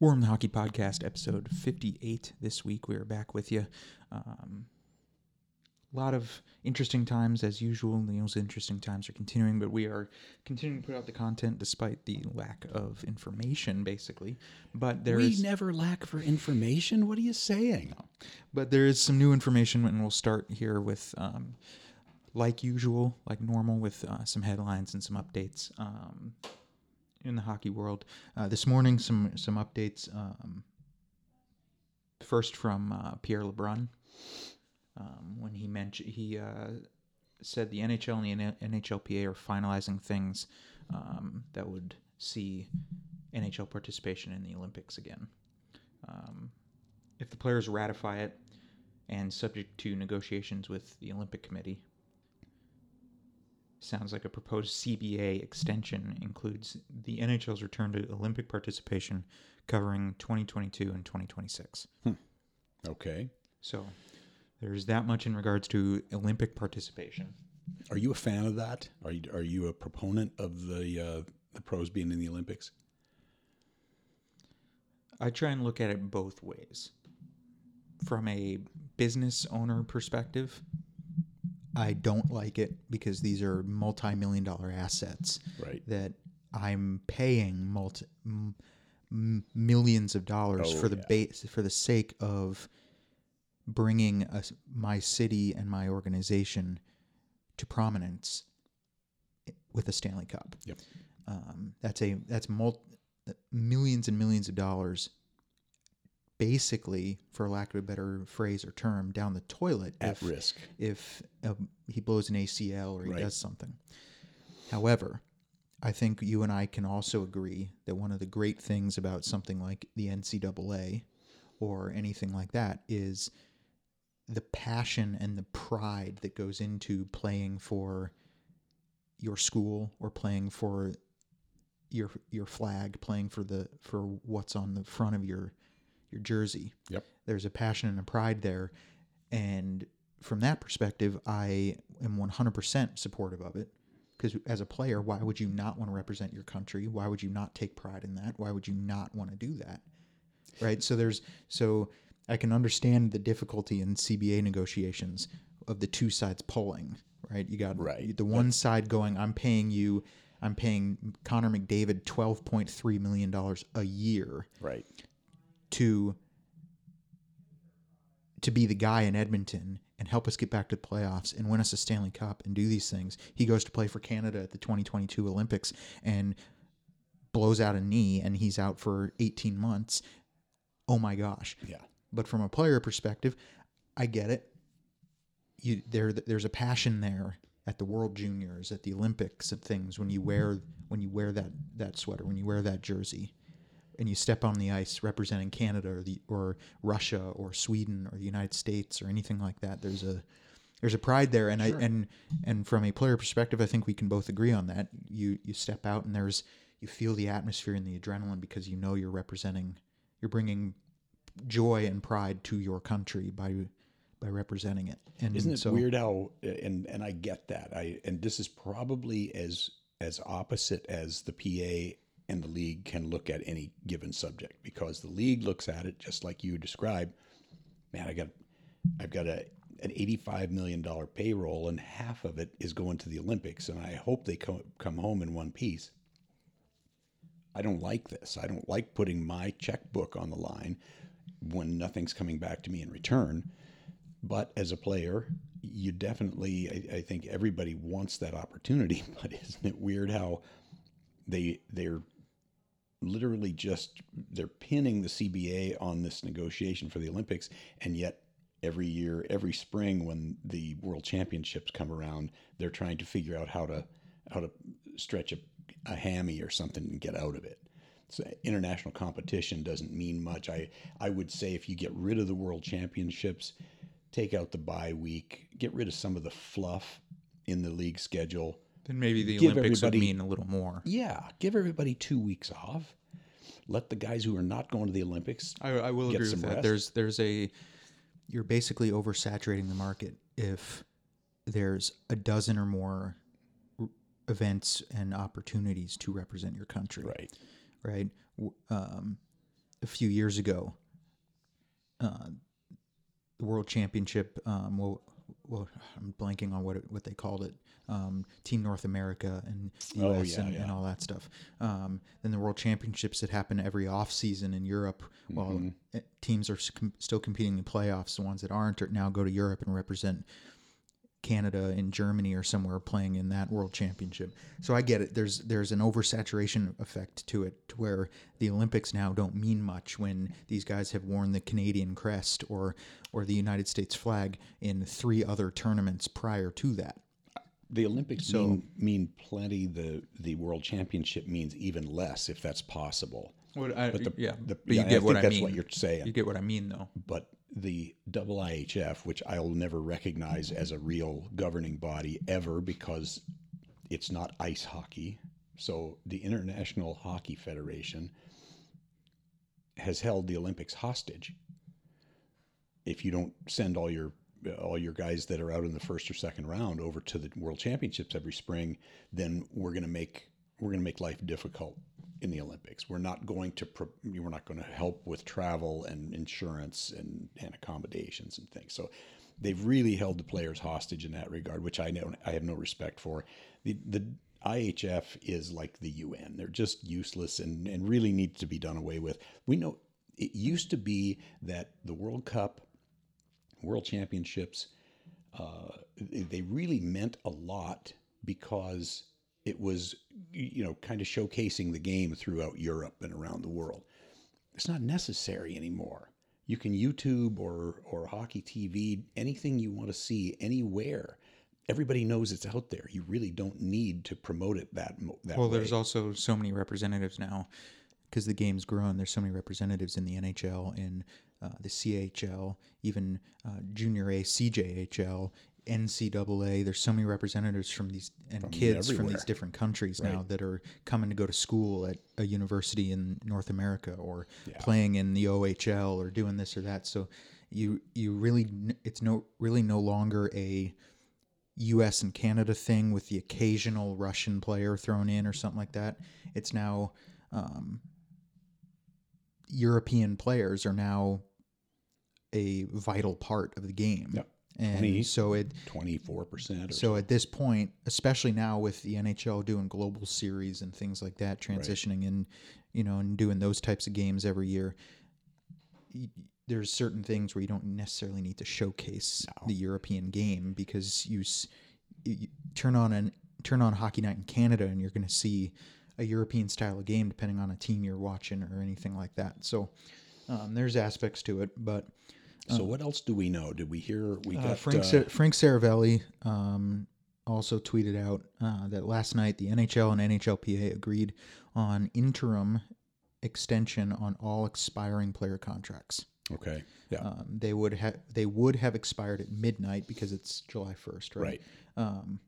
War Room Hockey Podcast, episode 58 this week. We are back with you. Um, a lot of interesting times, as usual. Those interesting times are continuing, but we are continuing to put out the content despite the lack of information, basically. But there we is, never lack for information. What are you saying? but there is some new information, and we'll start here with, um, like usual, like normal, with uh, some headlines and some updates. Um, in the hockey world. Uh, this morning, some some updates. Um, first from uh, Pierre LeBrun, um, when he mentioned he uh, said the NHL and the NHLPA are finalizing things um, that would see NHL participation in the Olympics again. Um, if the players ratify it, and subject to negotiations with the Olympic Committee, sounds like a proposed CBA extension includes the NHL's return to Olympic participation covering 2022 and 2026. Okay. So there's that much in regards to Olympic participation. Are you a fan of that? Are you are you a proponent of the uh, the pros being in the Olympics? I try and look at it both ways. From a business owner perspective, I don't like it because these are multi-million dollar assets Right. that I'm paying multi m- millions of dollars Oh, for the yeah. base for the sake of bringing us my city and my organization to prominence with a Stanley Cup. Yep. Um, that's a that's mul- millions and millions of dollars basically for lack of a better phrase or term down the toilet At if, risk. if uh, he blows an ACL or he Right. does something. However, I think you and I can also agree that one of the great things about something like the NCAA or anything like that is the passion and the pride that goes into playing for your school or playing for your your flag, playing for the for what's on the front of your your jersey. Yep. There's a passion and a pride there, and from that perspective, I am 100% supportive of it. Because as a player, why would you not want to represent your country? Why would you not take pride in that? Why would you not want to do that? Right. So there's so I can understand the difficulty in CBA negotiations of the two sides pulling. Right. You got Right. the one side going, I'm paying you, I'm paying Connor McDavid 12.3 million dollars a year Right. To to be the guy in Edmonton and help us get back to the playoffs and win us a Stanley Cup and do these things. He goes to play for Canada at the 2022 Olympics and blows out a knee and he's out for 18 months. Oh my gosh. Yeah. But from a player perspective, I get it. You there there's a passion there at the World Juniors, at the Olympics and things when you wear when you wear that that sweater, when you wear that jersey and you step on the ice representing Canada or the or Russia or Sweden or the United States or anything like that. There's a there's a pride there, and I and and from a player perspective, I think we can both agree on that. You you step out and there's you feel the atmosphere and the adrenaline because you know you're representing, you're bringing joy and pride to your country by by representing it. And Isn't it so, weird how and and I get that. I and this is probably as as opposite as the PA and the league can look at any given subject because the league looks at it just like you described. Man, I got I've got a an eighty-five million dollar payroll, and half of it is going to the Olympics, and I hope they come come home in one piece. I don't like this. I don't like putting my checkbook on the line when nothing's coming back to me in return. But as a player, you definitely, I, I think everybody wants that opportunity. But isn't it weird how they they're literally just they're pinning the CBA on this negotiation for the Olympics, and yet every year, every spring when the World Championships come around, they're trying to figure out how to how to stretch a, a hammy or something and get out of it. So international competition doesn't mean much. I I would say if you get rid of the World Championships, take out the bye week, get rid of some of the fluff in the league schedule. Then maybe the give Olympics would mean a little more. Yeah, give everybody two weeks off. Let the guys who are not going to the Olympics. I, I will get agree with that. rest. There's there's a you're basically oversaturating the market if there's a dozen or more events and opportunities to represent your country. Right. Right. Um, a few years ago, uh, the World Championship. Um, well, well, I'm blanking on what it, what they called it. Um, Team North America and the Oh, US yeah, and, yeah. and all that stuff. Um, then the World Championships that happen every off season in Europe, while Mm-hmm. uh, teams are com- still competing in playoffs. The ones that aren't are now go to Europe and represent Canada and Germany or somewhere playing in that World Championship. So I get it. There's there's an oversaturation effect to it, to where the Olympics now don't mean much when these guys have worn the Canadian crest or or the United States flag in three other tournaments prior to that. The Olympics mean, mean plenty. The the World Championship means even less, if that's possible. I, the- yeah, the- but you yeah, I get what think I that's mean. what you're saying. You get what I mean, though. But the double IHF, which I'll never recognize as a real governing body ever because it's not ice hockey. So the International Hockey Federation has held the Olympics hostage. If you don't send all your all your guys that are out in the first or second round over to the World Championships every spring, then we're going to make we're going to make life difficult in the Olympics. We're not going to we're not going to help with travel and insurance and, and accommodations and things. So they've really held the players hostage in that regard, which I know I have no respect for. The the IHF is like the UN. They're just useless and, and really need to be done away with. We know it used to be that the World Cup, World Championships, uh, they really meant a lot because it was, you know, kind of showcasing the game throughout Europe and around the world. It's not necessary anymore. You can YouTube or or hockey TV anything you want to see anywhere. Everybody knows it's out there. You really don't need to promote it that that Well, way. there's also so many representatives now because the game's grown. There's so many representatives in the NHL, in uh, the CHL, even uh, Junior A, CJHL, NCAA. There's so many representatives from these and kids from these different countries now that are coming to go to school at a university in North America or playing in the OHL or doing this or that. So you you really it's no really no longer a U.S. and Canada thing with the occasional Russian player thrown in or something like that. It's now um, European players are now a vital part of the game, Yep. And 20. so it twenty four percent. so at this point, especially now with the NHL doing global series and things like that, transitioning in, you know, and doing those types of games every year, there's certain things where you don't necessarily need to showcase the European game because you, you you turn on an turn on Hockey Night in Canada and you're going to see a European style of game depending on a team you're watching or anything like that. So um, there's aspects to it, but So what else do we know? Did we hear we got uh, Frank uh, Sa- Frank Seravalli um, also tweeted out uh, that last night the NHL and NHLPA agreed on interim extension on all expiring player contracts. okay? Yeah, Um, they would have they would have expired at midnight because it's July first, right? right. Um,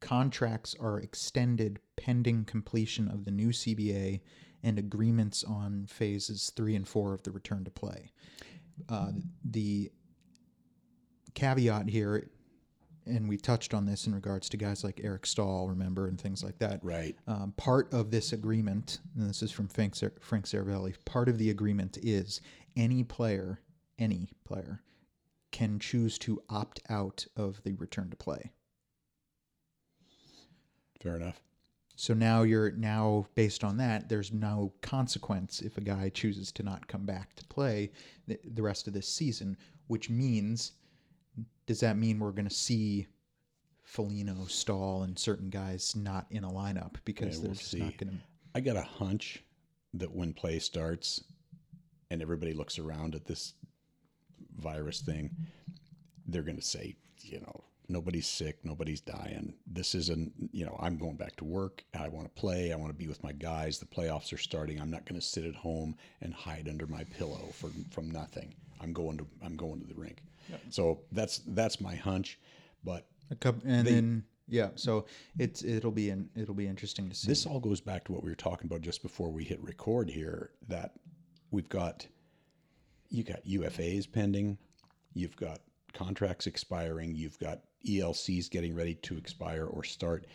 contracts are extended pending completion of the new CBA and agreements on phases three and four of the return to play. Uh, the caveat here, and we touched on this in regards to guys like Eric Staal, remember, and things like that. Right. Um, part of this agreement, and this is from Frank, Cer- Frank Seravalli, part of the agreement is any player, any player, can choose to opt out of the return to play. Fair enough. So now you're now based on that, there's no consequence if a guy chooses to not come back to play the, the rest of this season, which means does that mean we're going to see Felino, Staal, and certain guys not in a lineup because Yeah, we'll just see. not going to I got a hunch that when play starts and everybody looks around at this virus thing, they're going to say, you know, nobody's sick, nobody's dying. This isn't, you know, I'm going back to work. I want to play. I want to be with my guys. The playoffs are starting. I'm not going to sit at home and hide under my pillow for from nothing. I'm going to I'm going to the rink. So that's that's my hunch, but A couple, and then yeah, so it's it'll be an, it'll be interesting to see. this all goes back to what we were talking about just before we hit record here that we've got you got UFAs pending, you've got contracts expiring, you've got ELCs getting ready to expire or start.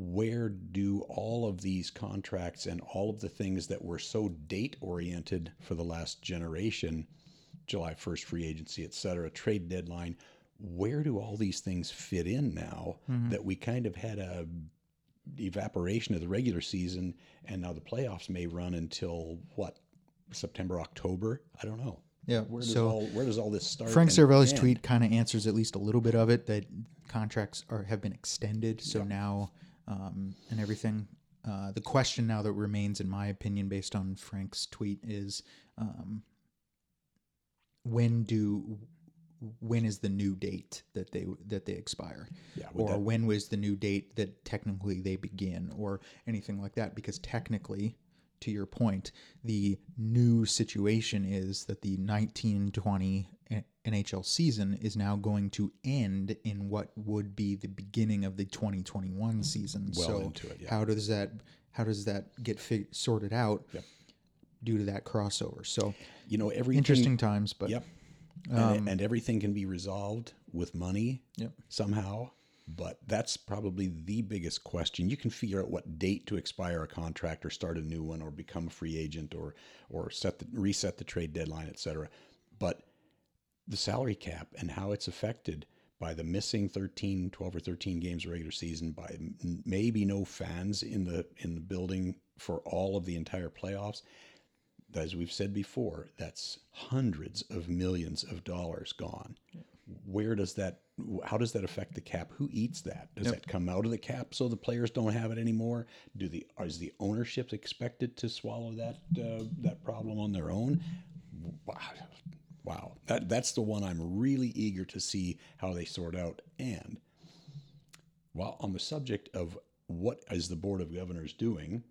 where do all of these contracts and all of the things that were so date oriented for the last generation, July 1st free agency, et cetera, trade deadline, where do all these things fit in now mm-hmm. that we kind of had a evaporation of the regular season and now the playoffs may run until what September October I don't know Yeah. where does so all where does all this start Frank Seravalli's end? tweet kind of answers at least a little bit of it that contracts are have been extended. So now um, and everything. Uh, the question now that remains, in my opinion, based on Frank's tweet, is um, when do when is the new date that they that they expire, Yeah, or that- when was the new date that technically they begin, or anything like that? Because technically, to your point, the new situation is that the 1920 NHL season is now going to end in what would be the beginning of the 2021 mm-hmm. season. Well so into it, yeah. how does that how does that get fig- sorted out Yep. due to that crossover? So you know everything interesting times, but Yep. and, um, and everything can be resolved with money Yep. somehow. But that's probably the biggest question. You can figure out what date to expire a contract or start a new one or become a free agent or or set the reset the trade deadline, etc. But the salary cap and how it's affected by the missing 13 12 or 13 games of regular season by maybe no fans in the in the building for all of the entire playoffs as we've said before, that's hundreds of millions of dollars gone. Where does that? How does that affect the cap? Who eats that? Does that come out of the cap so the players don't have it anymore? Do the is the ownership expected to swallow that uh, that problem on their own? Wow, wow, that that's the one I'm really eager to see how they sort out. And while on the subject of what is the board of governors doing,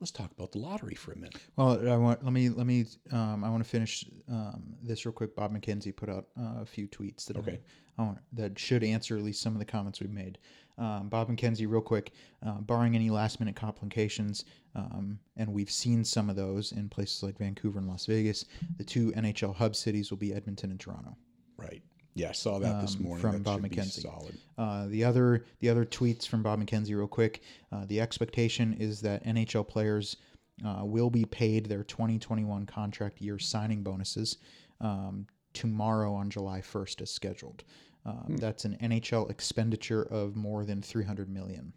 let's talk about the lottery for a minute. Well, I want let me let me um, I want to finish um, this real quick. Bob McKenzie put out uh, a few tweets that Okay. I, I want that should answer at least some of the comments we've made. Um, Bob McKenzie, real quick, uh, barring any last minute complications, um, and we've seen some of those in places like Vancouver and Las Vegas. The two NHL hub cities will be Edmonton and Toronto. Right. Yeah, I saw that this Um, morning. from that Bob McKenzie. solid. Uh, the other the other tweets from Bob McKenzie, real quick. Uh, the expectation is that NHL players uh, will be paid their 2021 contract year signing bonuses um, tomorrow on July 1st, as scheduled. Um, That's an NHL expenditure of more than 300 million.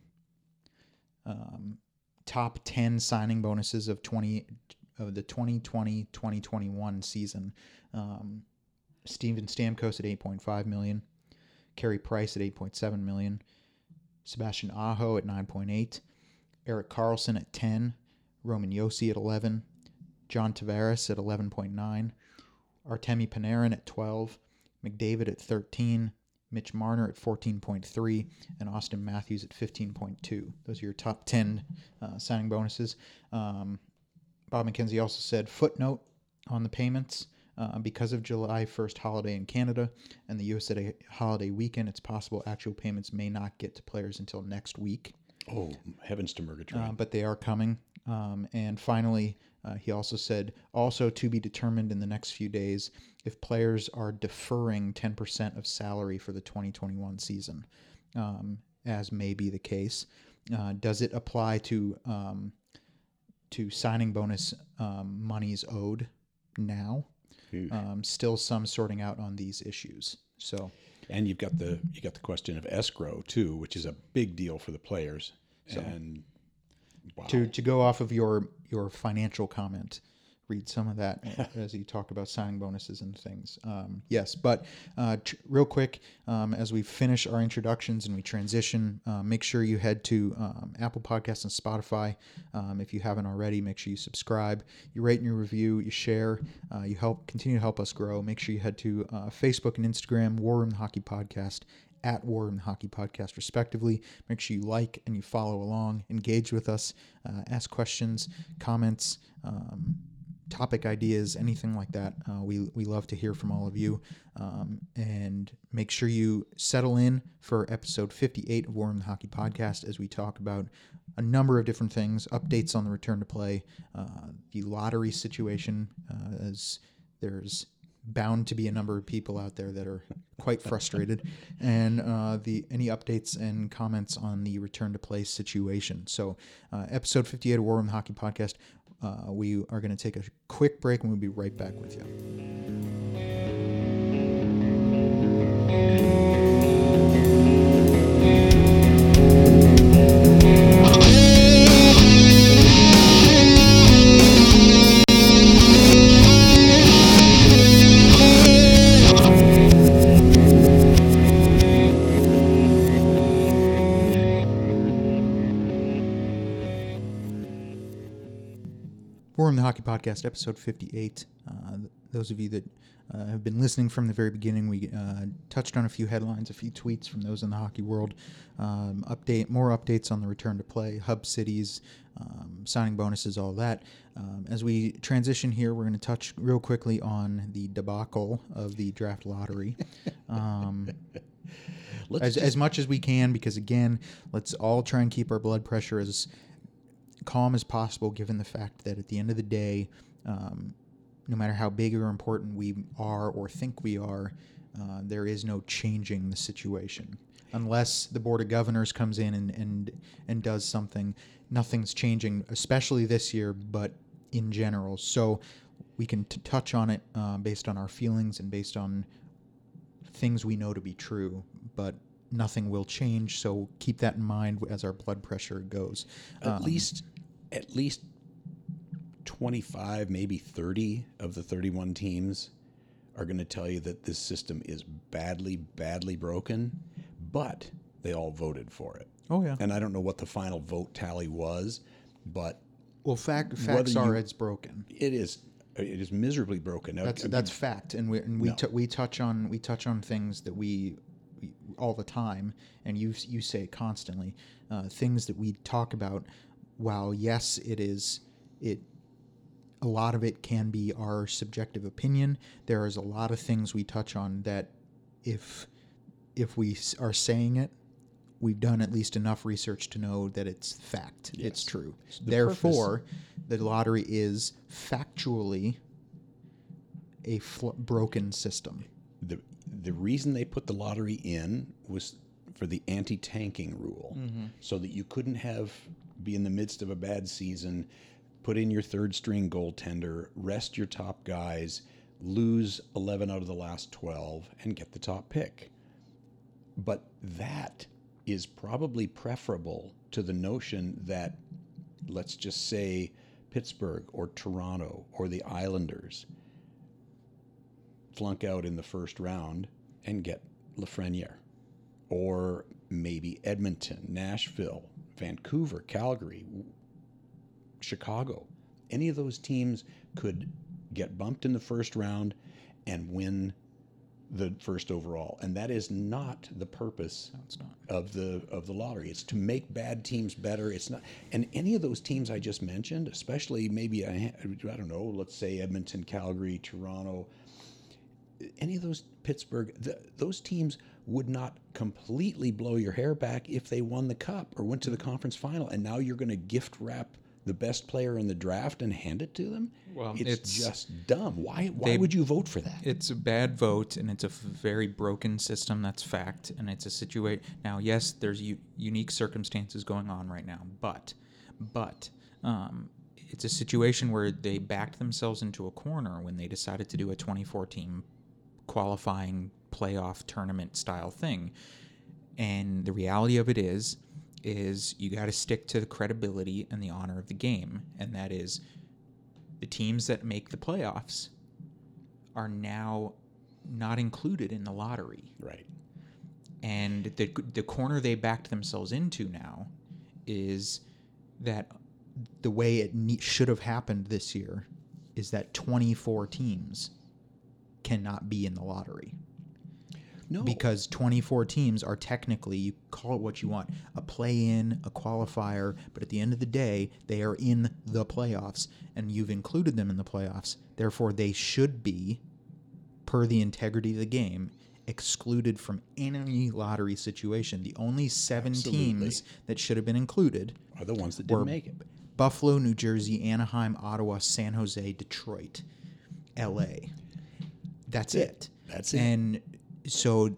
Um, top 10 signing bonuses of 20 of the 2020-2021 season. Um, Steven Stamkos at 8.5 million. Carey Price at 8.7 million, Sebastian Aho at 9.8, Erik Karlsson at 10, Roman Josi at 11, John Tavares at 11.9, Artemi Panarin at 12, McDavid at 13, Mitch Marner at 14.3, and Auston Matthews at 15.2. Those are your top 10 uh, signing bonuses. Um, Bob McKenzie also said footnote on the payments. Uh, because of July 1st holiday in Canada and the USA holiday weekend, it's possible actual payments may not get to players until next week, Oh, heavens to Murgatroyd. uh, but they are coming. Um, and finally, uh, he also said, also to be determined in the next few days if players are deferring 10% of salary for the 2021 season, um, as may be the case. Uh, does it apply to um, to signing bonus um, monies owed now? Um, still some sorting out on these issues. So and you've got the you got the question of escrow too, which is a big deal for the players. and wow. to to go off of your your financial comment, read some of that as you talk about signing bonuses and things. Um, yes, but uh, tr- real quick, um, as we finish our introductions and we transition, uh, make sure you head to um, Apple Podcasts and Spotify. Um, if you haven't already, make sure you subscribe, you rate and you review, you share, uh, you help continue to help us grow. Make sure you head to uh, Facebook and Instagram, War Room Hockey Podcast at War Room Hockey Podcast, respectively. Make sure you like and you follow along, engage with us, uh, ask questions, comments, um, topic ideas, anything like that. Uh, we, we love to hear from all of you. Um, and make sure you settle in for episode 58 of War Room Hockey Podcast as we talk about a number of different things, updates on the return to play, uh, the lottery situation, uh, as there's bound to be a number of people out there that are quite frustrated, and uh, the any updates and comments on the return to play situation. So, uh, episode 58 of War Room Hockey Podcast. Uh, we are going to take a quick break, and we'll be right back with you. Room the Hockey Podcast, episode 58. Uh, those of you that uh, have been listening from the very beginning, we uh, touched on a few headlines, a few tweets from those in the hockey world. Um, update, more updates on the return to play, hub cities, um, signing bonuses, all that. Um, as we transition here, we're going to touch real quickly on the debacle of the draft lottery. Um, Let's as, just- as much as we can because again let's all try and keep our blood pressure as calm as possible given the fact that at the end of the day um, no matter how big or important we are or think we are uh, there is no changing the situation unless the board of governors comes in and, and and does something nothing's changing especially this year but in general so we can t- touch on it uh, based on our feelings and based on things we know to be true, but nothing will change. So keep that in mind as our blood pressure goes. at Um, least at least 25 maybe 30 of the 31 teams are going to tell you that this system is badly badly broken but they all voted for it oh yeah. and i don't know what the final vote tally was but Well, fact, Whether facts are you- it's broken. it is it is miserably broken That's I mean, that's fact, and we and we No. t- we touch on we touch on things that we, we all the time, and you you say constantly, uh, things that we talk about. While yes, it is it. A lot of it can be our subjective opinion. There is a lot of things we touch on that, if if we are saying it, we've done at least enough research to know that it's fact. It's true. The Therefore, the lottery is factually a fl- broken system. the the reason they put the lottery in was for the anti-tanking rule mm-hmm. so that you couldn't have be in the midst of a bad season put in your third string goaltender rest your top guys lose 11 out of the last 12 and get the top pick but that is probably preferable to the notion that let's just say Pittsburgh or Toronto or the Islanders flunk out in the first round and get Lafreniere. Or maybe Edmonton, Nashville, Vancouver, Calgary, Chicago. Any of those teams could get bumped in the first round and win the first overall. And that is not the purpose No, not. of the of the lottery. It's to make bad teams better. It's not, and any of those teams I just mentioned, especially maybe I, I don't know, let's say Edmonton, Calgary, Toronto, any of those Pittsburgh, th those teams would not completely blow your hair back if they won the cup or went to the conference final. And now you're going to gift wrap the best player in the draft and hand it to them. Well, it's, it's- just dumb. Why? Why they- would you vote for that? It's a bad vote, and it's a very broken system. That's fact, and it's a situation. Now, yes, there's u- unique circumstances going on right now, but, but, um, it's a situation where they backed themselves into a corner when they decided to do a 2014 qualifying playoff tournament style thing. And the reality of it is, is you got to stick to the credibility and the honor of the game, and that is the teams that make the playoffs are now not included in the lottery. right. And the the corner they backed themselves into now is that the way it ne- should have happened this year is that 24 teams cannot be in the lottery No. because 24 teams are technically you call it what you want a play-in a qualifier but at the end of the day they are in the playoffs and you've included them in the playoffs therefore they should be per the integrity of the game excluded from any lottery situation the only seven Absolutely. teams that should have been included are the ones that didn't make it. buffalo new jersey anaheim ottawa san jose detroit la that's it. it That's it. and so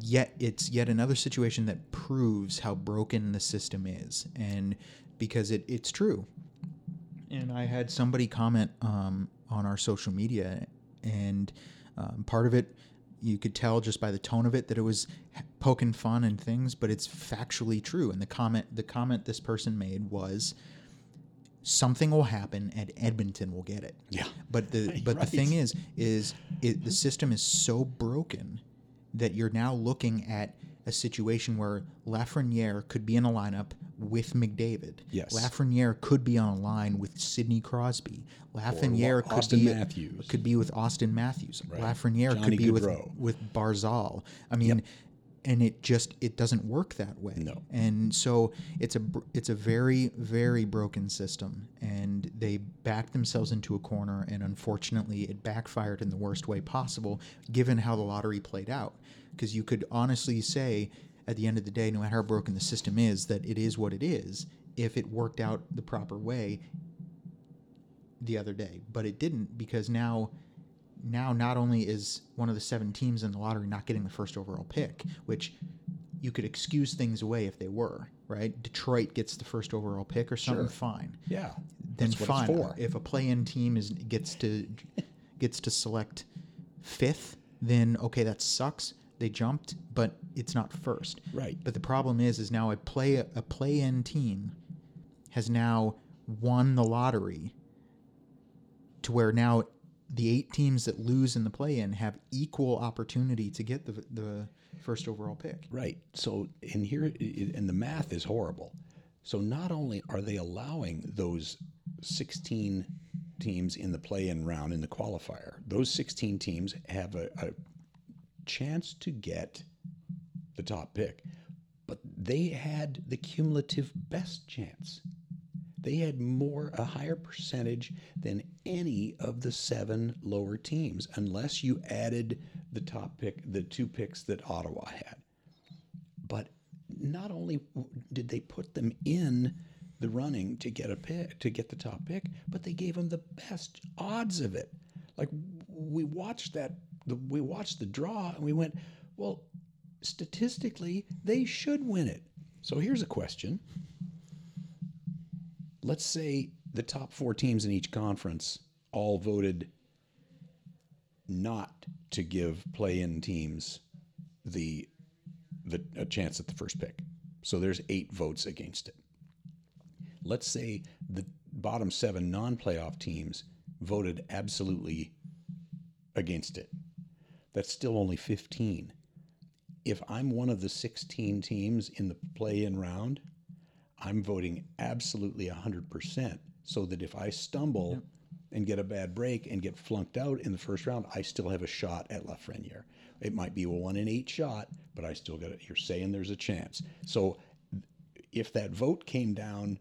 yet it's yet another situation that proves how broken the system is and because it, it's true and i had somebody comment um, on our social media and um, part of it you could tell just by the tone of it that it was poking fun and things but it's factually true and the comment the comment this person made was something will happen and Edmonton will get it. Yeah. But the but Right. the thing is is it, the system is so broken that you're now looking at a situation where Lafreniere could be in a lineup with McDavid. Yes. Lafreniere could be on a line with Sidney Crosby. Lafreniere could Auston be Matthews. could be with Auston Matthews. Right. Lafreniere Johnny could be with Gaudreau. with Barzal. I mean, and it just it doesn't work that way. No. And so it's a it's a very very broken system, and they backed themselves into a corner, and unfortunately, it backfired in the worst way possible, given how the lottery played out. Because you could honestly say, at the end of the day, no matter how broken the system is, that it is what it is. If it worked out the proper way, the other day, but it didn't because now now not only is one of the seven teams in the lottery not getting the first overall pick, which you could excuse things away if they were, right? Detroit gets the first overall pick or something, Sure. fine. Yeah. Then fine. If a play-in team is gets to gets to select fifth, then okay, that sucks. They jumped, but it's not first. Right. But the problem is, is now a play a play-in team has now won the lottery to where now the eight teams that lose in the play-in have equal opportunity to get the the first overall pick. Right. So, in here, and the math is horrible. So, not only are they allowing those 16 teams in the play in round in the qualifier, those 16 teams have a, a chance to get the top pick, but they had the cumulative best chance. They had more, a higher percentage than any of the seven lower teams, unless you added the top pick, the two picks that Ottawa had. But not only did they put them in the running to get a pick, to get the top pick, but they gave them the best odds of it. Like we watched that, the, we watched the draw, and we went, well, statistically, they should win it. So here's a question let's say the top four teams in each conference all voted not to give play-in teams the the a chance at the first pick. So there's eight votes against it. Let's say the bottom seven non-playoff teams voted absolutely against it. That's still only 15. If I'm one of the 16 teams in the play-in round, I'm voting absolutely 100% so that if I stumble and get a bad break and get flunked out in the first round, I still have a shot at Lafreniere. It might be a one in eight shot, but I still got it. You're saying there's a chance. So if that vote came down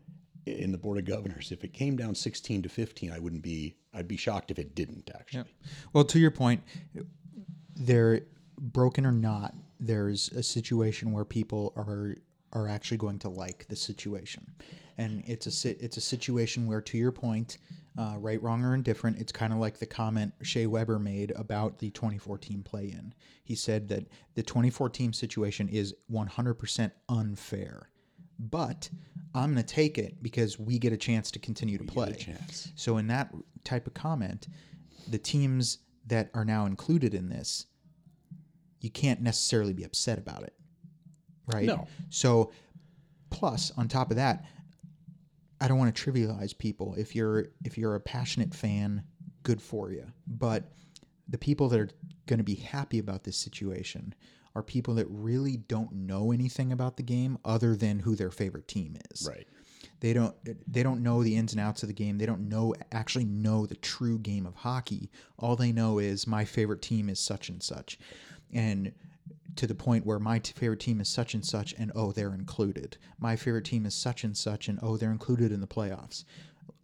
in the Board of Governors, if it came down 16 to 15, I wouldn't be, I'd be shocked if it didn't actually. Well, to your point, they're broken or not. There's a situation where people are are actually going to like the situation, and it's a si- it's a situation where, to your point, uh, right, wrong, or indifferent, it's kind of like the comment Shea Weber made about the 2014 play-in. He said that the 2014 situation is 100% unfair, but I'm going to take it because we get a chance to continue to play. chance. So in that type of comment, the teams that are now included in this, you can't necessarily be upset about it. Right? No. So plus on top of that, I don't want to trivialize people. If you're if you're a passionate fan, good for you. But the people that are going to be happy about this situation are people that really don't know anything about the game other than who their favorite team is. Right. They don't they don't know the ins and outs of the game. They don't know actually know the true game of hockey. All they know is my favorite team is such and such. And to the point where my favorite team is such and such and oh they're included. My favorite team is such and such and oh they're included in the playoffs.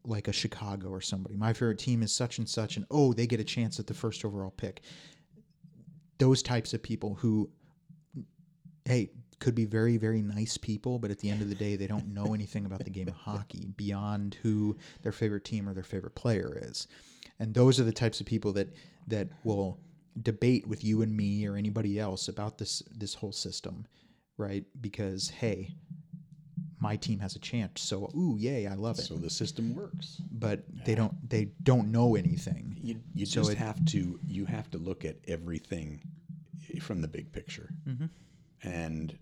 Like a Chicago or somebody. My favorite team is such and such and oh they get a chance at the first overall pick. Those types of people who hey, could be very, very nice people, but at the end of the day, they don't know anything about the game of hockey beyond who their favorite team or their favorite player is. And those are the types of people that that will debate with you and me or anybody else about this this whole system, right? Because hey, my team has a chance. So ooh, yay, I love it. So the system works. but they don't they don't know anything. You, you So just it- have to you have to look at everything from the big picture. Mm-hmm. And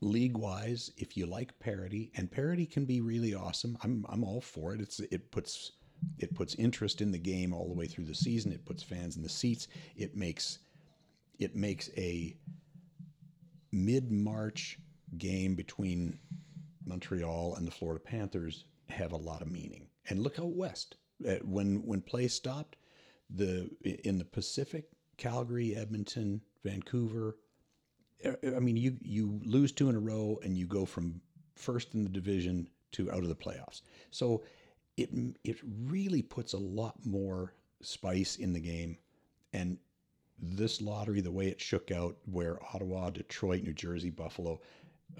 league wise, if you like parity, and parity can be really awesome, I'm I'm all for it. It's it puts it puts interest in the game all the way through the season. It puts fans in the seats. It makes it makes a mid March game between Montreal and the Florida Panthers have a lot of meaning. And look out west. Uh, when when play stopped, the in the Pacific, Calgary, Edmonton, Vancouver. uh, I mean, you you lose two in a row, and you go from first in the division to out of the playoffs. So it it really puts a lot more spice in the game, and this lottery, the way it shook out, where Ottawa, Detroit, New Jersey, Buffalo,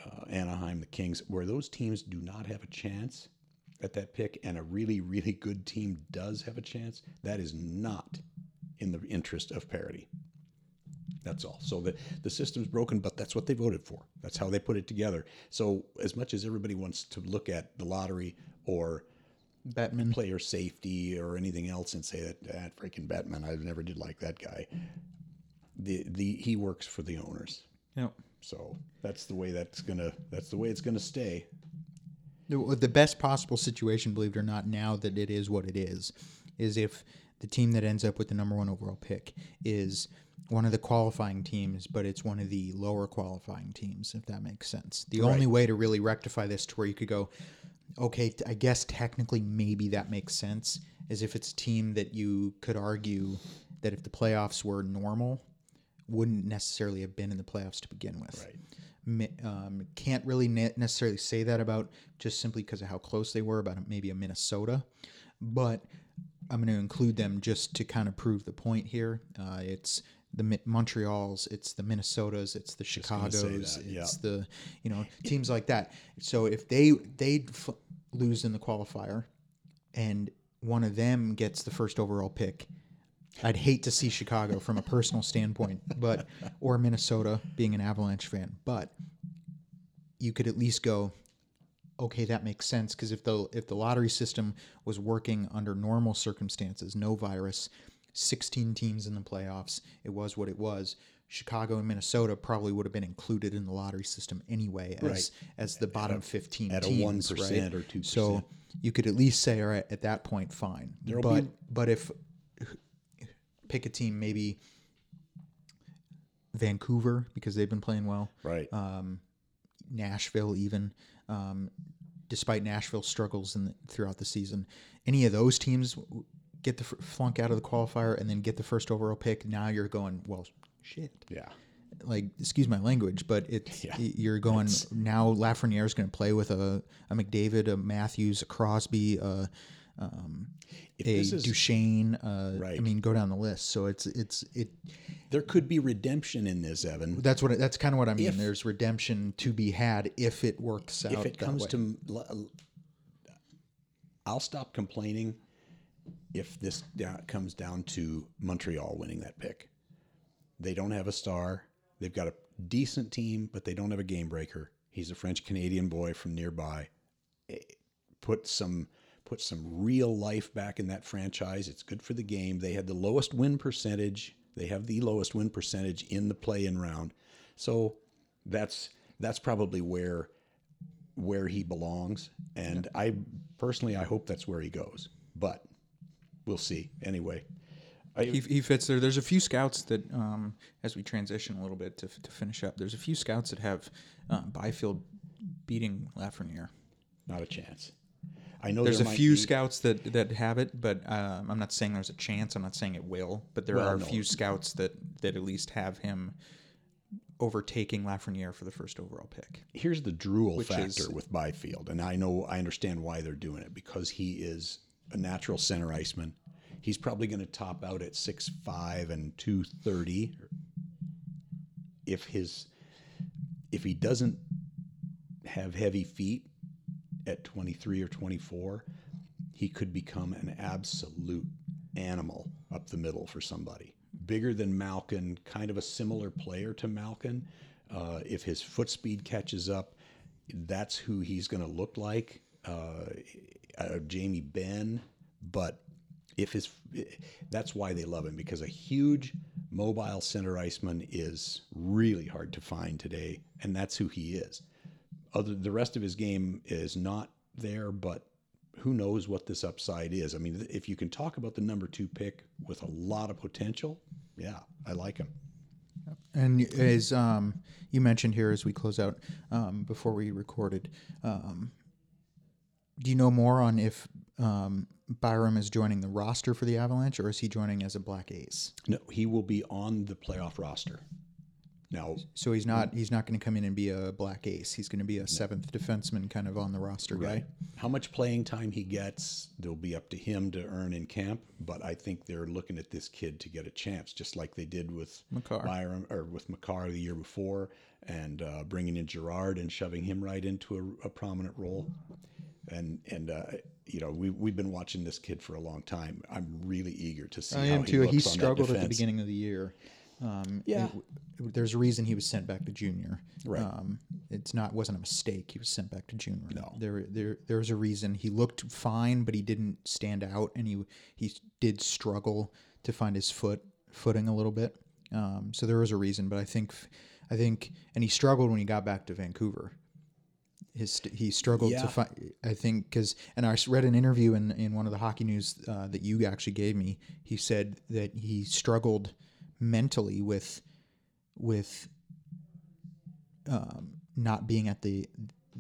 uh, Anaheim, the Kings, where those teams do not have a chance at that pick, and a really, really good team does have a chance, that is not in the interest of parity. That's all. So the, the system's broken, but that's what they voted for. That's how they put it together. So as much as everybody wants to look at the lottery or Bettman. player safety or anything else and say that that freaking Bettman, I never did like that guy. The the he works for the owners. Yep. So that's the way that's gonna that's the way it's gonna stay. The, the best possible situation, believe it or not, now that it is what it is, is if the team that ends up with the number one overall pick is one of the qualifying teams, but it's one of the lower qualifying teams, if that makes sense. The only way to really rectify this to where you could go, okay, I guess technically maybe that makes sense, as if it's a team that you could argue that if the playoffs were normal, wouldn't necessarily have been in the playoffs to begin with Right. um, can't really necessarily say that about just simply because of how close they were about maybe a Minnesota, but I'm going to include them just to kind of prove the point here. Uh, it's the Montreal's, it's the Minnesotas, it's the Chicago's, yeah. it's the you know teams like that. So if they they f- lose in the qualifier, and one of them gets the first overall pick. I'd hate to see Chicago from a personal standpoint, but or Minnesota being an Avalanche fan, but you could at least go, okay, that makes sense because if the if the lottery system was working under normal circumstances, no virus, 16 teams in the playoffs, it was what it was. Chicago and Minnesota probably would have been included in the lottery system anyway as Right. as the bottom 15 at a 1% right? or 2%. So you could at least say, all right, at that point, fine. There'll but be- but if pick a team, maybe Vancouver because they've been playing well. Right. Um, Nashville, even um, despite Nashville's struggles in the, throughout the season, any of those teams get the flunk out of the qualifier and then get the first overall pick. Now you're going well, shit. yeah. Like, excuse my language, but it's Yeah. you're going now. Lafreniere is going to play with a, a McDavid, a Matthews, a Crosby, a, um, If a is Duchene. Uh, I mean, go down the list. So it's it's it. there could be redemption in this, Evan. That's what that's kind of what I mean. If- There's redemption to be had if it works out. if it comes way. to I'll stop complaining if this da- comes down to Montreal winning that pick. They don't have a star. They've got a decent team, but they don't have a game breaker. He's a French Canadian boy from nearby. Eh, Put some put some real life back in that franchise. It's good for the game. They had the lowest win percentage. They have the lowest win percentage in the play-in round. So that's that's probably where where he belongs. And I personally, I hope that's where he goes. But we'll see. Anyway, I, he, he fits there. There's a few scouts that, um, as we transition a little bit to, to finish up, there's a few scouts that have uh, Byfield beating Lafreniere. not a chance. I know There's there a few be- scouts that that have it, but um, I'm not saying there's a chance. I'm not saying it will, but there Well, are a no. few scouts that that at least have him overtaking Lafreniere for the first overall pick. here's the drool factor is- with Byfield, and I know I understand why they're doing it because he is a natural center iceman. He's probably going to top out at six five and two thirty. If his if he doesn't have heavy feet at twenty three or twenty four, he could become an absolute animal up the middle for somebody. bigger than Malkin, kind of a similar player to Malkin. Uh, if his foot speed catches up, that's who he's going to look like. Uh, uh, Jamie Benn, but if his that's why they love him because a huge mobile center iceman is really hard to find today, and that's who he is. Other the rest of his game is not there, but who knows what this upside is? I mean, if you can talk about the number two pick with a lot of potential, yeah, I like him. And as um, you mentioned here, as we close out um, before we recorded, um, do you know more on if um, Byram is joining the roster for the Avalanche, or is he joining as a Black Ace? No, he will be on the playoff roster. Now, So he's not he's not going to come in and be a Black Ace. He's going to be a seventh defenseman, kind of on the roster guy. how much playing time he gets, they'll be up to him to earn in camp. But I think they're looking at this kid to get a chance, just like they did with Makar. Byram or with Makar the year before, and uh, bringing in Gerard and shoving him right into a, a prominent role. And and uh, you know we we've been watching this kid for a long time. I'm really eager to see. I how am he too. He on struggled at the beginning of the year. Um, Yeah. it- it- there's a reason he was sent back to junior. Right. Um, it's not wasn't a mistake. He was sent back to junior. No. There there there was a reason. He looked fine, but he didn't stand out, and he he did struggle to find his foot footing a little bit. Um, so there was a reason, but I think I think, and he struggled when he got back to Vancouver. His he struggled Yeah. to find. I think because, and I read an interview in in one of the hockey news uh, that you actually gave me. He said that he struggled mentally with with um, not being at the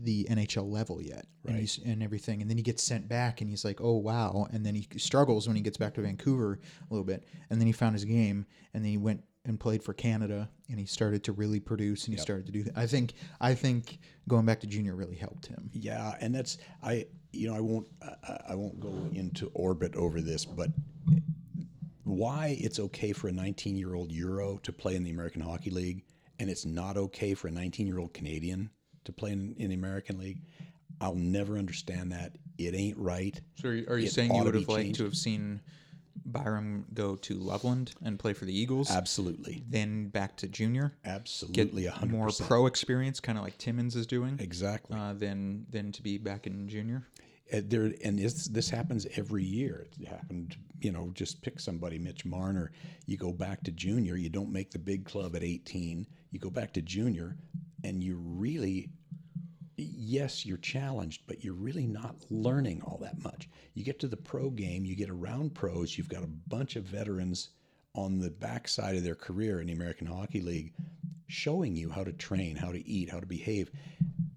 the NHL level yet, and, Right. he's, and everything. And then he gets sent back, and he's like, "Oh wow!" And then he struggles when he gets back to Vancouver a little bit, and then he found his game, and then he went and played for Canada, and he started to really produce, and he started to do. Th- I think I think going back to junior really helped him. Yeah, and that's I. You know, I won't. I, I won't go into orbit over this, but why it's okay for a 19-year-old Euro to play in the American Hockey League, and it's not okay for a 19-year-old Canadian to play in, in the American League. I'll never understand that. It ain't right. So are you, are you saying you would have liked changed. to have seen Byram go to Loveland and play for the Eagles, Absolutely, then back to junior, absolutely, a hundred more pro experience, kind of like Timmins is doing, Exactly. uh, than than to be back in junior? Uh, there and this this happens every year. It happened, you know, just pick somebody, Mitch Marner. You go back to junior, you don't make the big club at 18. You go back to junior, and you really, yes, you're challenged, but you're really not learning all that much. You get to the pro game, you get around pros, you've got a bunch of veterans on the backside of their career in the American Hockey League showing you how to train, how to eat, how to behave.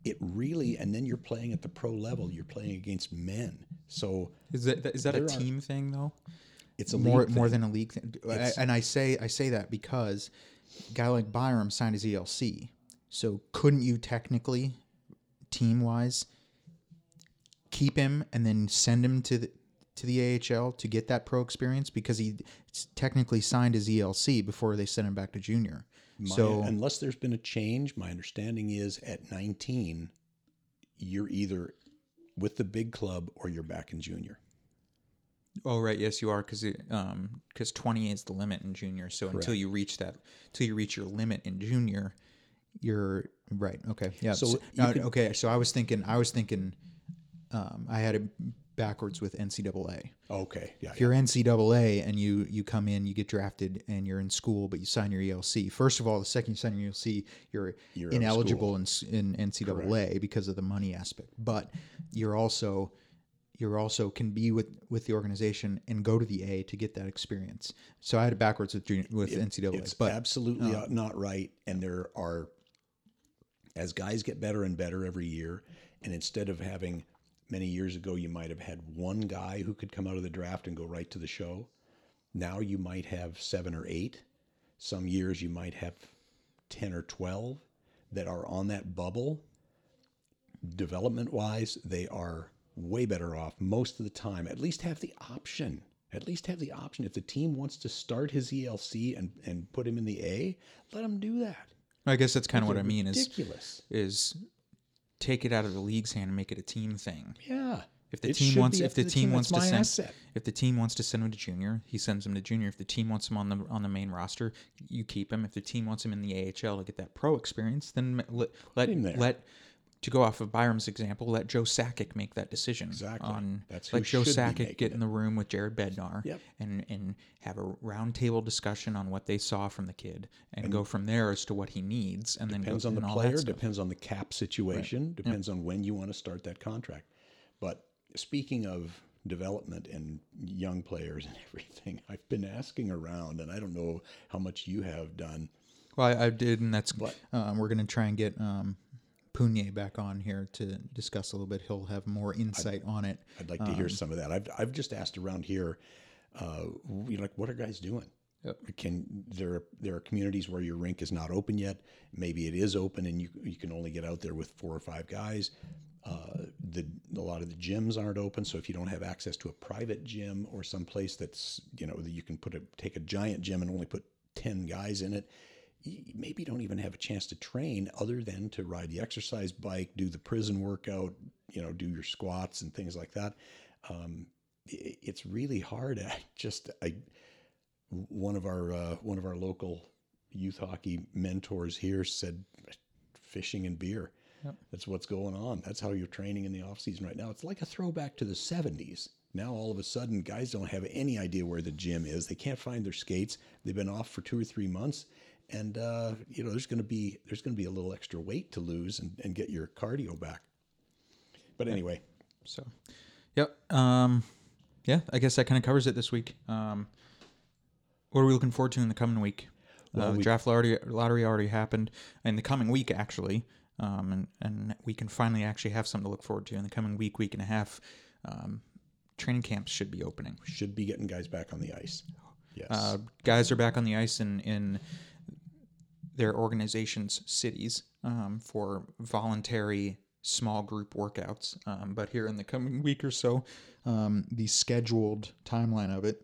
It really, and then you're playing at the pro level, you're playing against men. So Is that is that a are- team thing though? it's a more more than a league thing. I, and I say I say that because a guy like Byram signed his ELC. So couldn't you technically, team wise, keep him and then send him to the to the AHL to get that pro experience because he technically signed his ELC before they sent him back to junior. My- so unless there's been a change, my understanding is at 19, you're either with the big club or you're back in junior. Oh right, yes you are because um because twenty is the limit in junior. So until you reach that, until you reach your limit in junior, you're right. Okay, yeah. So So, could- okay, so I was thinking, I was thinking, um, I had it backwards with NCAA. Okay, yeah, If you're NCAA and you you come in, you get drafted, and you're in school, but you sign your ELC. First of all, the second you sign your ELC, you're, You're ineligible in, in NCAA because of the money aspect. But you're also you're also can be with with the organization and go to the A to get that experience. So I had it backwards with junior, with NCAA, It's but absolutely uh, not right. And there are, as guys get better and better every year, and instead of having many years ago, you might have had one guy who could come out of the draft and go right to the show. Now you might have seven or eight. Some years you might have 10 or 12 that are on that bubble. Development wise, they are way better off most of the time. At least have the option. At least have the option. If the team wants to start his ELC and, and put him in the A, let him do that. I guess that's kind of what I mean is Ridiculous. is take it out of the league's hand and make it a team thing. Yeah. If the It team wants, if the to the team team. wants to send, asset. if the team wants to send him to junior, he sends him to junior. If the team wants him on the on the main roster, you keep him. If the team wants him in the AHL to get that pro experience, then let let, let to go off of Byram's example, let Joe Sakic make that decision. Exactly. On That's let Joe Sakic get in the room with Jared Bednar Yep. and and have a roundtable discussion on what they saw from the kid and, go from there as to what he needs and then Depends on the and player, depends on the cap situation, depends on when you want to start that contract. But speaking of development and young players and everything, I've been asking around, and I don't know how much you have done. Well, I, I did, and that's What? um, we're going to try and get um, Punier back on here to discuss a little bit. He'll have more insight on it. I'd like to hear some of that. I've I've just asked around here, uh, you know, like what are guys doing? Yep. Can there there are communities where your rink is not open yet? Maybe it is open and you you can only get out there with four or five guys. Uh, the a lot of the gyms aren't open, so if you don't have access to a private gym or some place that's you know that you can put a take a giant gym and only put ten guys in it, maybe don't even have a chance to train other than to ride the exercise bike, do the prison workout, you know, do your squats and things like that. Um, it's really hard. I just I one of our uh, one of our local youth hockey mentors here said fishing and beer. Yep. That's what's going on. That's how you're training in the off season right now. It's like a throwback to the 70s. Now all of a sudden guys don't have any idea where the gym is. They can't find their skates. They've been off for 2 or 3 months and uh, you know there's going to be there's going to be a little extra weight to lose and, and get your cardio back. But anyway, So, yep. Um, yeah, I guess that kind of covers it this week. Um, what are we looking forward to in the coming week? uh, the we- draft lottery, lottery already happened in the coming week, actually, um, and and we can finally actually have something to look forward to in the coming week, week and a half. Um, training camps should be opening. should be getting guys back on the ice. Yes. Uh, guys are back on the ice in in their organizations' cities um, for voluntary small group workouts. Um, but here in the coming week or so, um, the scheduled timeline of it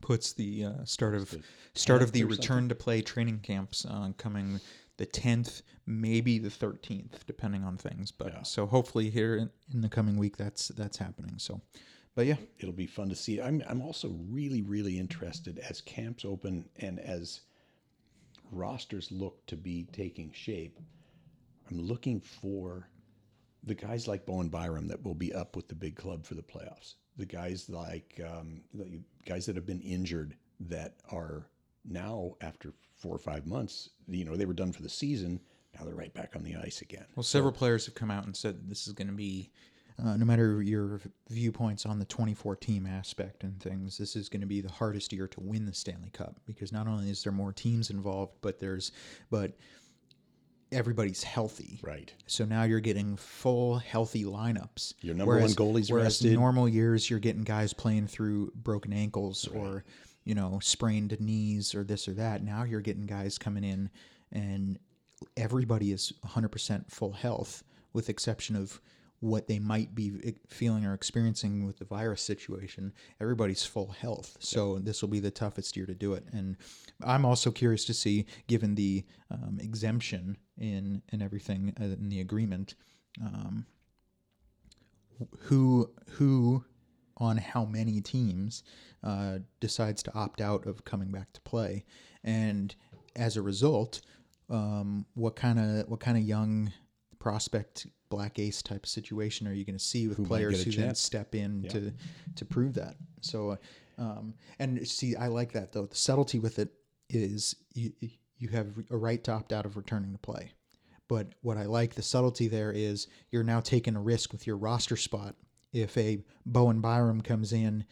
puts the uh, start of start of the return to play training camps uh, coming the 10th maybe the 13th depending on things but Yeah. so hopefully here in, in the coming week that's that's happening so but yeah it'll be fun to see. I'm I'm also really really interested as camps open and as rosters look to be taking shape. I'm looking for the guys like Bowen Byram that will be up with the big club for the playoffs. The guys like um, the guys that have been injured that are now after four or five months, you know, they were done for the season. Now they're right back on the ice again. Well, several players have come out and said this is going to be, uh, no matter your viewpoints on the 24 team aspect and things, this is going to be the hardest year to win the Stanley Cup because not only is there more teams involved, but there's, but everybody's healthy. Right. So now you're getting full healthy lineups. Your number one goalie's whereas rested. normal years you're getting guys playing through broken ankles or you know sprained knees or this or that. Now you're getting guys coming in and everybody is 100% full health with exception of what they might be feeling or experiencing with the virus situation. Everybody's full health. So this will be the toughest year to do it. And I'm also curious to see, given the um, exemption in and everything uh, in the agreement, um, who who on how many teams uh, decides to opt out of coming back to play, and as a result, um, what kind of what kind of young prospect black ace type of situation are you going to see with might players who then step in to to prove that? So, um, and see, I like that though. The subtlety with it is you you have a right to opt out of returning to play. But what I like the subtlety there is you're now taking a risk with your roster spot. If a Bowen Byram comes in,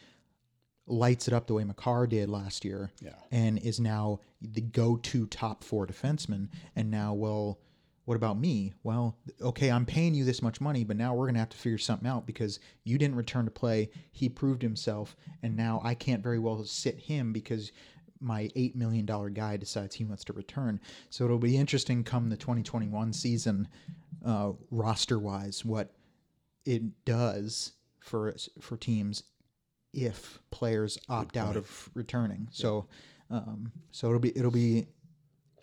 lights it up the way Makar did last year, Yeah. and is now the go-to top four defenseman, and now well, what about me? Well, okay, I'm paying you this much money, but now we're gonna have to figure something out because you didn't return to play. He proved himself, and now I can't very well sit him because my eight million dollar guy decides he wants to return. So it'll be interesting come the 2021 season, uh, roster wise, what it does for for teams if players opt out of returning. So, um, so it'll be it'll be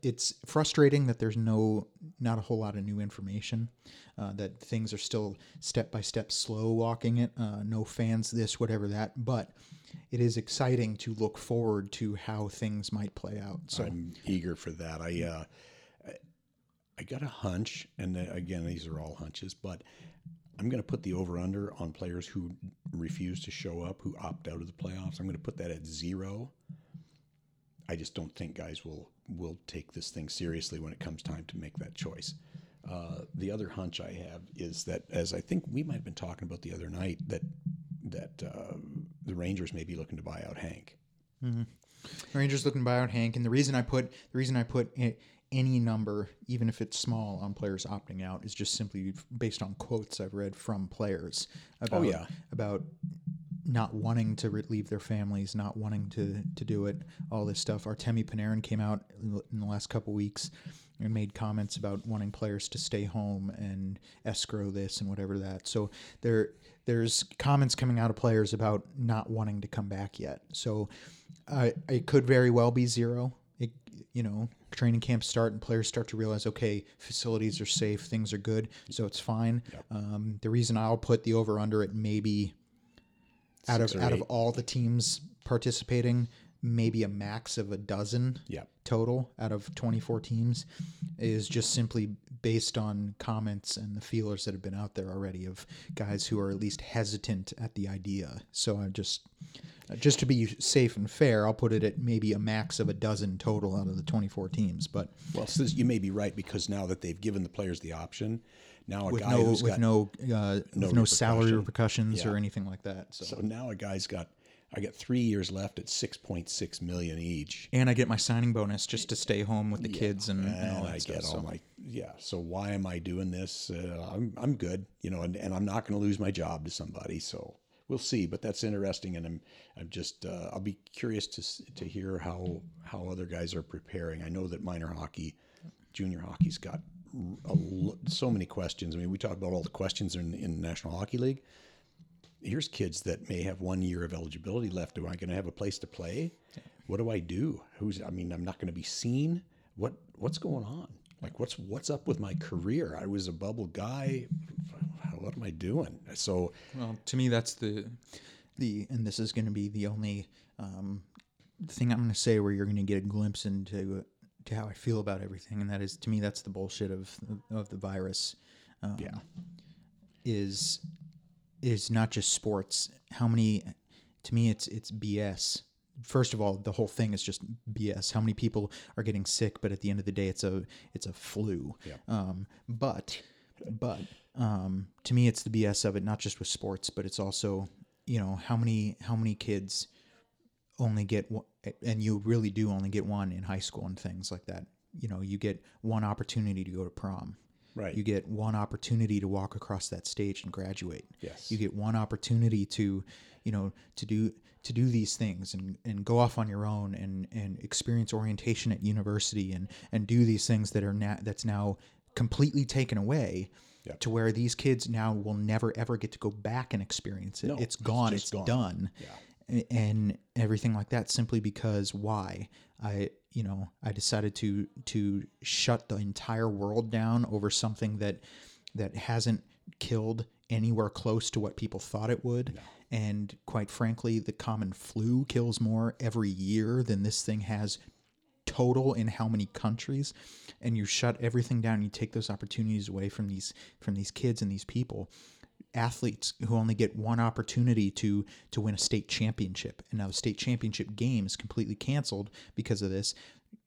it's frustrating that there's no not a whole lot of new information. Uh, that things are still step by step slow walking it. Uh, no fans, this, whatever that. But it is exciting to look forward to how things might play out. So I'm eager for that. I uh, I- got a hunch, and uh, again, these are all hunches, but I'm going to put the over under on players who refuse to show up, who opt out of the playoffs. I'm going to put that at zero. I just don't think guys will will take this thing seriously when it comes time to make that choice. Uh, the other hunch I have is that, as I think we might have been talking about the other night, that that uh, the Rangers may be looking to buy out Hank. Rangers looking to buy out Hank, and the reason I put the reason I put any number, even if it's small, on players opting out is just simply based on quotes I've read from players about yeah. about not wanting to leave their families, not wanting to to do it, all this stuff. Artemi Panarin came out in the- last couple weeks and made comments about wanting players to stay home and escrow this and whatever that. So there there's comments coming out of players about not wanting to come back yet. So uh, it could very well be zero. It, you know, training camps start and players start to realize, okay, facilities are safe, things are good, so it's fine. Um, the reason I'll put the over under it maybe out of Six out of all the teams participating, maybe a max of a dozen Yeah. total out of 24 teams is just simply based on comments and the feelers that have been out there already of guys who are at least hesitant at the idea. So I just just to be safe and fair, I'll put it at maybe a max of a dozen total out of the 24 teams, but Well, so you may be right because now that they've given the players the option, now a with guy no who's with got no uh, with no salary repercussion. repercussions or anything like that. So. so now a guy's got I got three years left at six point six million each, and I get my signing bonus just to stay home with the kids and, and all that I stuff. get all so. my yeah. So why am I doing this? Uh, I'm I'm good, you know, and, and I'm not going to lose my job to somebody. So we'll see. But that's interesting, and I'm I'm just uh, I'll be curious to to hear how how other guys are preparing. I know that minor hockey, junior hockey's got a so many questions. I mean, we talk about all the questions in in the National Hockey League. Here's kids that may have one year of eligibility left. Am I going to have a place to play? What do I do? Who's? I mean, I'm not going to be seen. What What's going on? Like, what's What's up with my career? I was a bubble guy. What am I doing? So Well, to me, that's the the, and this is going to be the only um, thing I'm going to say where you're going to get a glimpse into to how I feel about everything, and that is to me that's the bullshit of of the virus. Um, Yeah. is is not just sports. How many? To me, it's it's BS. First of all, the whole thing is just BS. How many people are getting sick? But at the end of the day, it's a it's a flu. Yeah. Um, but but um, to me, it's the BS of it. Not just with sports, but it's also you know how many how many kids only get and you really do only get one in high school and things like that. You know, you get one opportunity to go to prom. right. You get one opportunity to walk across that stage and graduate. Yes. You get one opportunity to, you know, to do to do these things and, and go off on your own and, and experience orientation at university and, and do these things that are now that's now completely taken away Yep. to where these kids now will never ever get to go back and experience it. No, it's it's gone. just It's, gone. done. Yeah. And everything like that simply because why? I you know, I decided to to shut the entire world down over something that that hasn't killed anywhere close to what people thought it would. And quite frankly, the common flu kills more every year than this thing has total in how many countries and you shut everything down you take those opportunities away from these from these kids and these people athletes who only get one opportunity to to win a state championship and now the state championship game is completely canceled because of this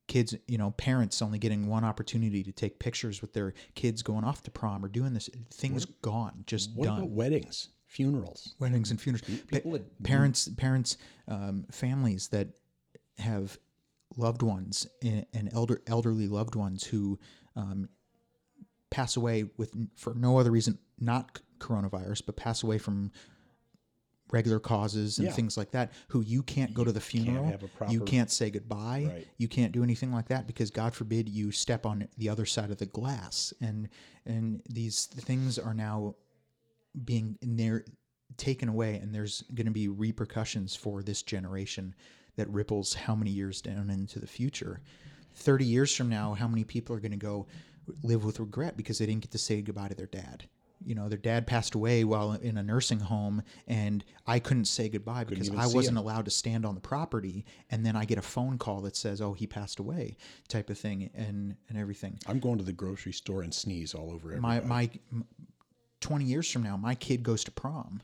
kids you know parents only getting one opportunity to take pictures with their kids going off to prom or doing this things gone just What done about weddings, funerals? weddings and funerals. Pa- that- parents, parents, um, families that have loved ones and and elder elderly loved ones who um, pass away with for no other reason, not coronavirus, but pass away from regular causes and Yeah. things like that. Who you can't go to the funeral, have a you can't say goodbye, Right. you can't do anything like that because God forbid you step on the other side of the glass, and and these things are now being in there taken away and there's going to be repercussions for this generation that ripples how many years down into the future 30 years from now, how many people are going to go live with regret because they didn't get to say goodbye to their dad? You know, their dad passed away while in a nursing home, and I couldn't say goodbye because I wasn't him. allowed to stand on the property. And then I get a phone call that says, "Oh, he passed away," type of thing, and and everything. I'm going to the grocery store and sneeze all over everybody. My my, 20 years from now, my kid goes to prom,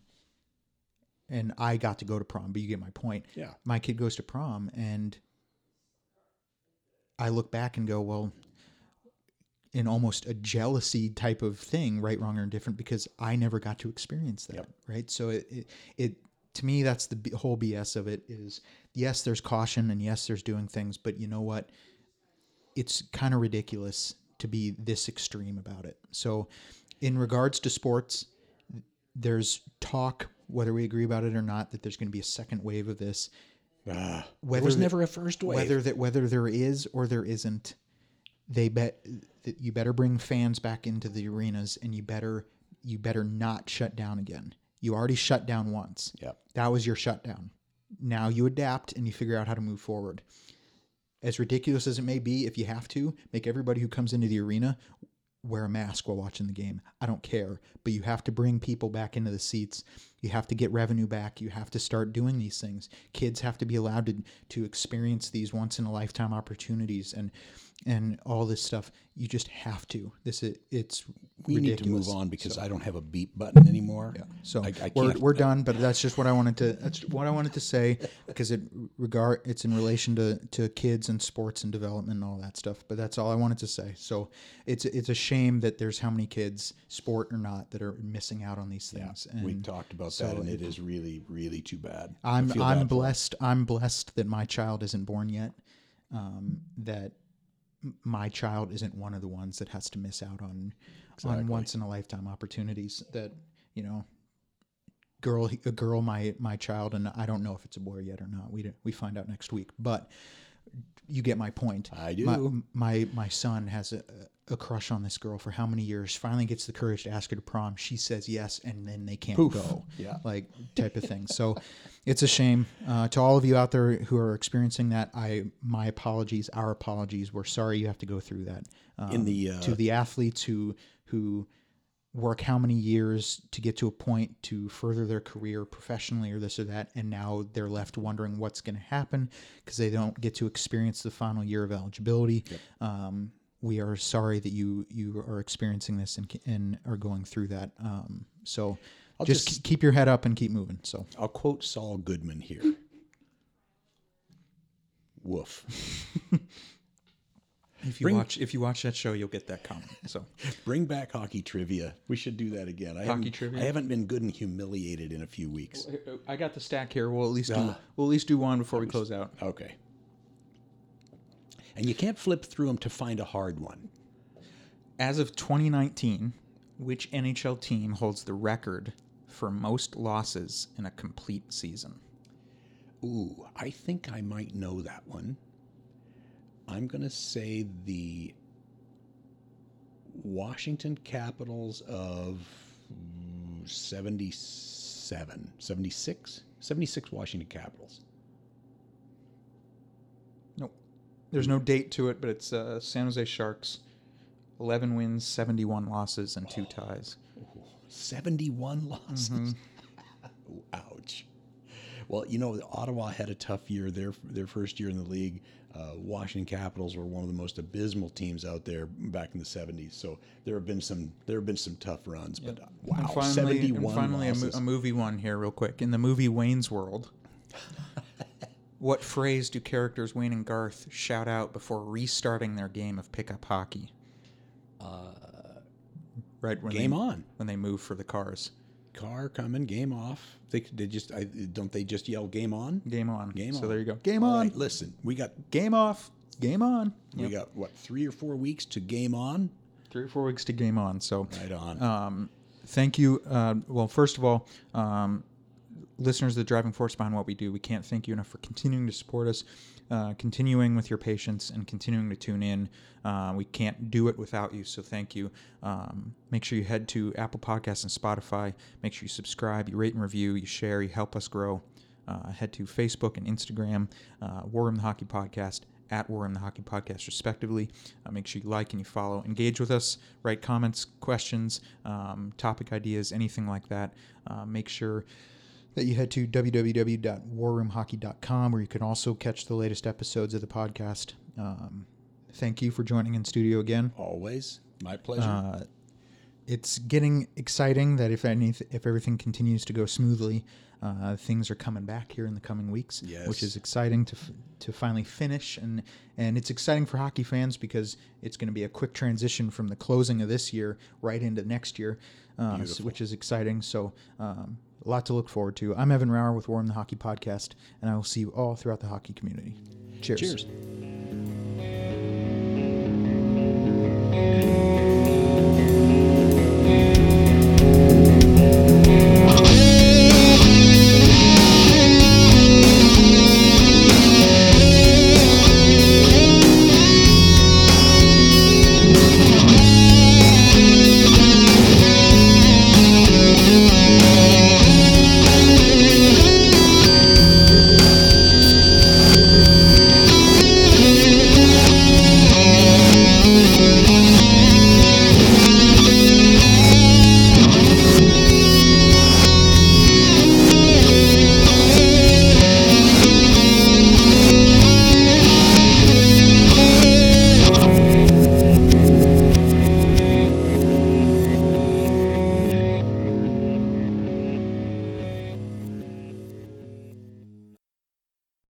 and I got to go to prom. But you get my point yeah. my kid goes to prom and I look back and go, well, in almost a jealousy type of thing, right, wrong, or indifferent, because I never got to experience that, Yep. right? So it, it, it, to me, that's the whole BS of it is yes, there's caution and yes, there's doing things, but you know what? It's kind of ridiculous to be this extreme about it. So, in regards to sports, there's talk, whether we agree about it or not, that there's going to be a second wave of this Ah, Whether there was never a first wave. whether that whether there is or there isn't they bet that you better bring fans back into the arenas and you better you better not shut down again. You already shut down once. Yep. that was your shutdown. Now you adapt and you figure out how to move forward. As ridiculous as it may be if you have to make everybody who comes into the arena wear a mask while watching the game. I don't care. But you have to bring people back into the seats. You have to get revenue back. You have to start doing these things. Kids have to be allowed to to experience these once in a lifetime opportunities. And and all this stuff you just have to this is it's we need to move on because I don't have a beep button anymore. Yeah. So I, I we're, we're done, but that's just what I wanted to that's what I wanted to say because it regard it's in relation to to kids and sports and development and all that stuff. But that's all I wanted to say. So it's it's a shame that there's how many kids, sport or not, that are missing out on these things. we And talked about so that, and it- it is really, really too bad. I'm I'm bad blessed. I'm blessed that my child isn't born yet. Um, that my child isn't one of the ones that has to miss out on Exactly. on once in a lifetime opportunities that you know girl a girl my my child and I don't know if it's a boy yet or not we we find out next week but you get my point I do. my my, my son has a, a crush on this girl for how many years finally gets the courage to ask her to prom she says yes and then they can't Poof. go Yeah. like type of thing. So it's a shame uh, to all of you out there who are experiencing that. I my apologies, our apologies. We're sorry you have to go through that. Um, In the, uh, to the athletes who who work how many years to get to a point to further their career professionally or this or that and now they're left wondering what's going to happen because they don't get to experience the final year of eligibility um, we are sorry that you you are experiencing this and, and are going through that um, so I'll just, just- keep your head up and keep moving so I'll quote Saul Goodman here. Woof. if you Bring- watch if you watch that show you'll get that comment so Bring back hockey trivia. We should do that again. I Hockey haven't, trivia? I haven't been good and humiliated in a few weeks. i got the stack here we'll at least do Ah. we'll at least do one before we close out Okay. And you can't flip through them to find a hard one. As of 2019, which NHL team holds the record for most losses in a complete season? Ooh, I think I might know that one. I'm going to say the Washington Capitals of mm, 77, 76, 76 Washington Capitals. Nope. There's no date to it, but it's uh, San Jose Sharks. 11 wins, 71 losses, and two ties. 71 losses. Ouch. Well, you know, Ottawa had a tough year their their first year in the league. Uh, Washington Capitals were one of the most abysmal teams out there back in the 70s. So there have been some there have been some tough runs, but uh, wow, and finally, 71 and finally a, mo- a movie one here, real quick. In the movie Wayne's World, what phrase do characters Wayne and Garth shout out before restarting their game of pickup hockey? right when Game they, on. when they move for the cars. Car coming, game off. They, they just I, don't they just yell game on? Game on. Game so on. there you go. Game All on. right, listen, we got Game off. Game on. we got what three or four weeks to game on. Three or four weeks to game on. So Right on. um, thank you. Uh, well, first of all, um, listeners the driving force behind what we do, we can't thank you enough for continuing to support us, uh, continuing with your patience, and continuing to tune in. Uh, we can't do it without you, so thank you. Um, make sure you head to Apple Podcasts and Spotify. Make sure you subscribe, you rate and review, you share, you help us grow. Uh, head to Facebook and Instagram, uh, War Room the Hockey Podcast, at War Room the Hockey Podcast, respectively. Uh, make sure you like and you follow. Engage with us. Write comments, questions, um, topic ideas, anything like that. Uh, make sure that you head to www.warroomhockey.com where you can also catch the latest episodes of the podcast. Um, thank you for joining in studio again. Always my pleasure. Uh, it's getting exciting that if any, if everything continues to go smoothly, uh, things are coming back here in the coming weeks, Yes. which is exciting to f- to finally finish and and it's exciting for hockey fans because it's going to be a quick transition from the closing of this year right into next year, uh, s- Beautiful. which is exciting. So. Um, a lot to look forward to. I'm Evan Rauer with War Room the Hockey Podcast, and I will see you all throughout the hockey community. Cheers. Cheers.